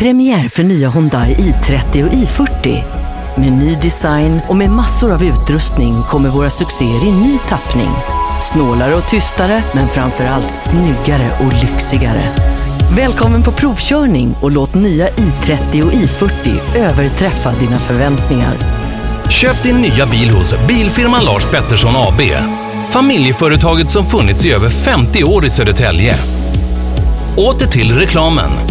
Premiär för nya Hyundai i30 och i40. Med ny design och med massor av utrustning kommer våra succéer i ny tappning. Snålare och tystare, men framför allt snyggare och lyxigare. Välkommen på provkörning och låt nya i30 och i40 överträffa dina förväntningar. Köp din nya bil hos Bilfirman Lars Pettersson AB. Familjeföretaget som funnits i över 50 år i Södertälje. Åter till reklamen.